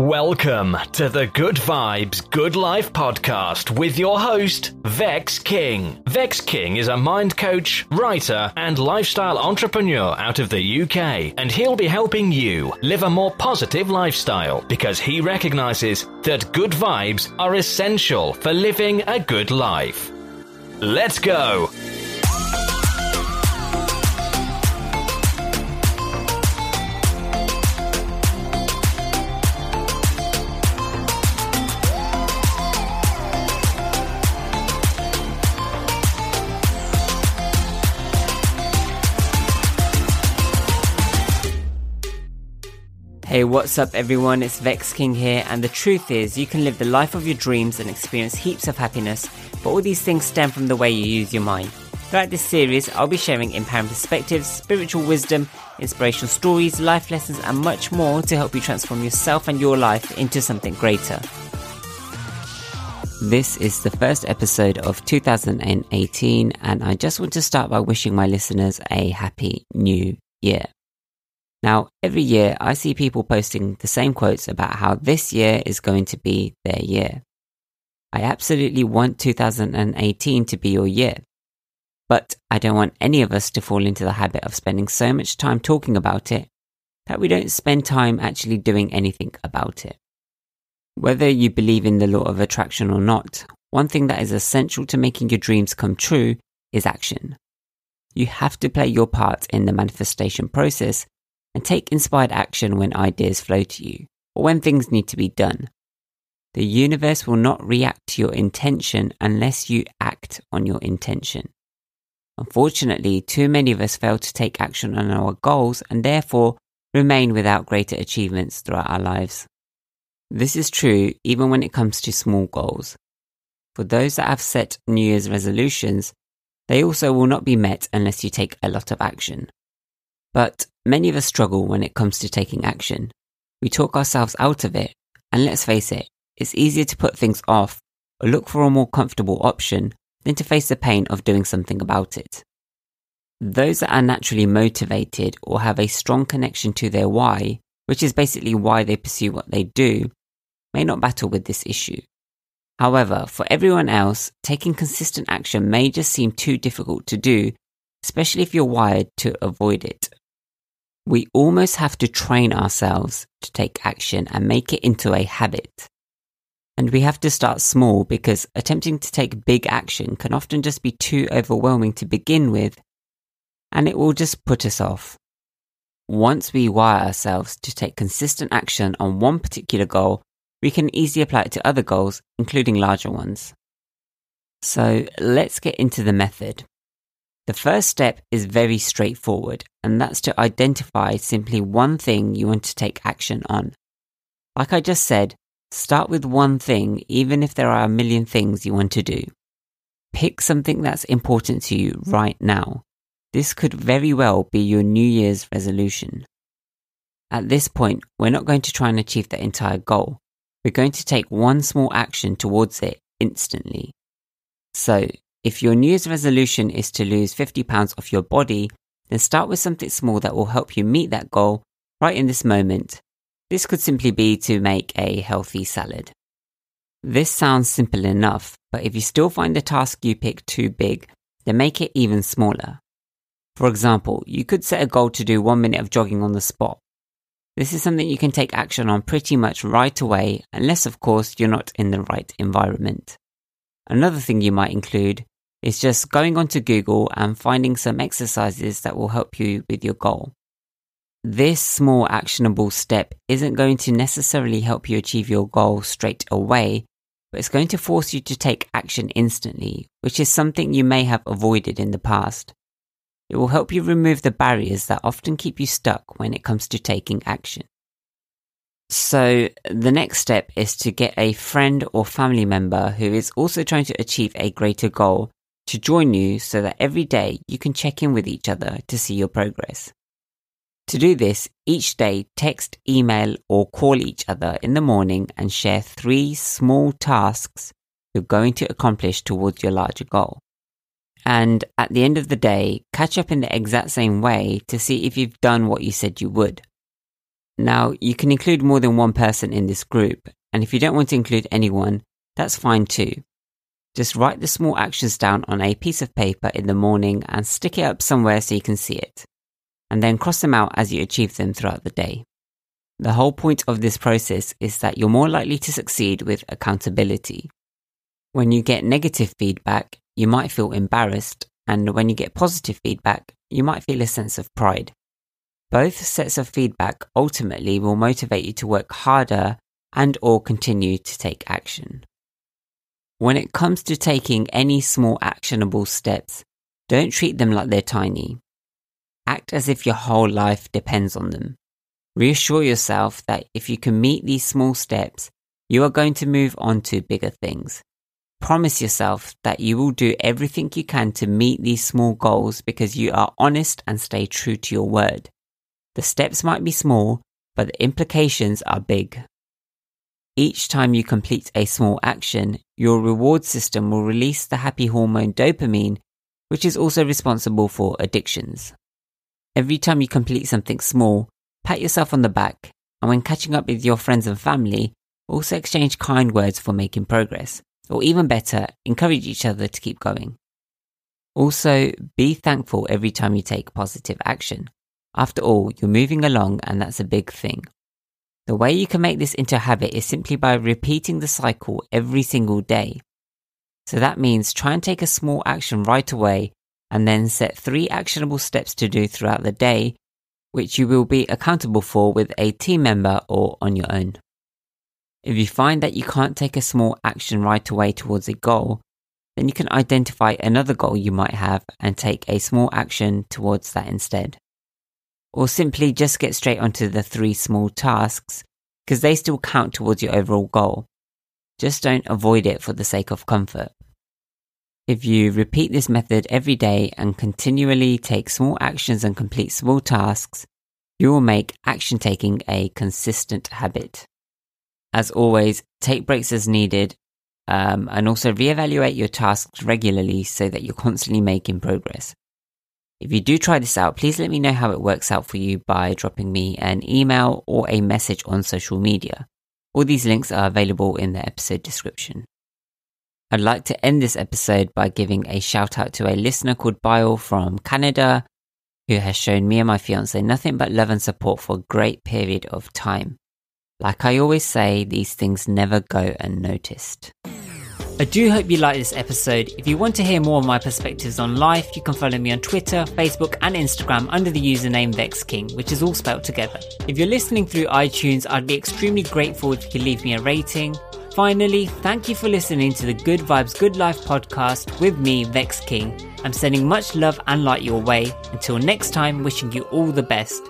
Welcome to the Good Vibes, Good Life podcast with your host, Vex King. Vex King is a mind coach, writer, and lifestyle entrepreneur out of the UK, and he'll be helping you live a more positive lifestyle because he recognizes that good vibes are essential for living a good life. Let's go! Hey, what's up, everyone? It's Vex King here, and the truth is, you can live the life of your dreams and experience heaps of happiness, but all these things stem from the way you use your mind. Throughout this series, I'll be sharing empowering perspectives, spiritual wisdom, inspirational stories, life lessons, and much more to help you transform yourself and your life into something greater. This is the first episode of 2018, and I just want to start by wishing my listeners a happy new year. Now, every year I see people posting the same quotes about how this year is going to be their year. I absolutely want 2018 to be your year. But I don't want any of us to fall into the habit of spending so much time talking about it that we don't spend time actually doing anything about it. Whether you believe in the law of attraction or not, one thing that is essential to making your dreams come true is action. You have to play your part in the manifestation process and take inspired action when ideas flow to you or when things need to be done. The universe will not react to your intention unless you act on your intention. Unfortunately, too many of us fail to take action on our goals and therefore remain without greater achievements throughout our lives. This is true even when it comes to small goals. For those that have set New Year's resolutions, they also will not be met unless you take a lot of action. But many of us struggle when it comes to taking action. We talk ourselves out of it, and let's face it, it's easier to put things off or look for a more comfortable option than to face the pain of doing something about it. Those that are naturally motivated or have a strong connection to their why, which is basically why they pursue what they do, may not battle with this issue. However, for everyone else, taking consistent action may just seem too difficult to do, especially if you're wired to avoid it. We almost have to train ourselves to take action and make it into a habit. And we have to start small because attempting to take big action can often just be too overwhelming to begin with, and it will just put us off. Once we wire ourselves to take consistent action on one particular goal, we can easily apply it to other goals, including larger ones. So let's get into the method. The first step is very straightforward, and that's to identify simply one thing you want to take action on. Like I just said, start with one thing, even if there are a million things you want to do. Pick something that's important to you right now. This could very well be your New Year's resolution. At this point, we're not going to try and achieve the entire goal. We're going to take one small action towards it instantly. So, if your New Year's resolution is to lose 50 pounds off your body, then start with something small that will help you meet that goal right in this moment. This could simply be to make a healthy salad. This sounds simple enough, but if you still find the task you pick too big, then make it even smaller. For example, you could set a goal to do one minute of jogging on the spot. This is something you can take action on pretty much right away, unless, of course, you're not in the right environment. Another thing you might include is just going onto Google and finding some exercises that will help you with your goal. This small actionable step isn't going to necessarily help you achieve your goal straight away, but it's going to force you to take action instantly, which is something you may have avoided in the past. It will help you remove the barriers that often keep you stuck when it comes to taking action. So, the next step is to get a friend or family member who is also trying to achieve a greater goal to join you so that every day you can check in with each other to see your progress. To do this, each day text, email, or call each other in the morning and share three small tasks you're going to accomplish towards your larger goal. And at the end of the day, catch up in the exact same way to see if you've done what you said you would. Now, you can include more than one person in this group, and if you don't want to include anyone, that's fine too. Just write the small actions down on a piece of paper in the morning and stick it up somewhere so you can see it and then cross them out as you achieve them throughout the day. The whole point of this process is that you're more likely to succeed with accountability. When you get negative feedback, you might feel embarrassed, and when you get positive feedback, you might feel a sense of pride. Both sets of feedback ultimately will motivate you to work harder and or continue to take action. When it comes to taking any small actionable steps, don't treat them like they're tiny. Act as if your whole life depends on them. Reassure yourself that if you can meet these small steps, you are going to move on to bigger things. Promise yourself that you will do everything you can to meet these small goals because you are honest and stay true to your word. The steps might be small, but the implications are big. Each time you complete a small action, your reward system will release the happy hormone dopamine, which is also responsible for addictions. Every time you complete something small, pat yourself on the back, and when catching up with your friends and family, also exchange kind words for making progress. Or even better, encourage each other to keep going. Also, be thankful every time you take positive action. After all, you're moving along and that's a big thing. The way you can make this into a habit is simply by repeating the cycle every single day. So that means try and take a small action right away and then set three actionable steps to do throughout the day, which you will be accountable for with a team member or on your own. If you find that you can't take a small action right away towards a goal, then you can identify another goal you might have and take a small action towards that instead. Or simply just get straight onto the three small tasks because they still count towards your overall goal. Just don't avoid it for the sake of comfort. If you repeat this method every day and continually take small actions and complete small tasks, you will make action taking a consistent habit. As always, take breaks as needed um, and also reevaluate your tasks regularly so that you're constantly making progress. If you do try this out, please let me know how it works out for you by dropping me an email or a message on social media. All these links are available in the episode description. I'd like to end this episode by giving a shout out to a listener called Bile from Canada, who has shown me and my fiance nothing but love and support for a great period of time. Like I always say, these things never go unnoticed. I do hope you like this episode. If you want to hear more of my perspectives on life, you can follow me on Twitter, Facebook, and Instagram under the username VexKing, which is all spelled together. If you're listening through iTunes, I'd be extremely grateful if you could leave me a rating. Finally, thank you for listening to the Good Vibes Good Life podcast with me, Vex King. I'm sending much love and light your way. Until next time, wishing you all the best.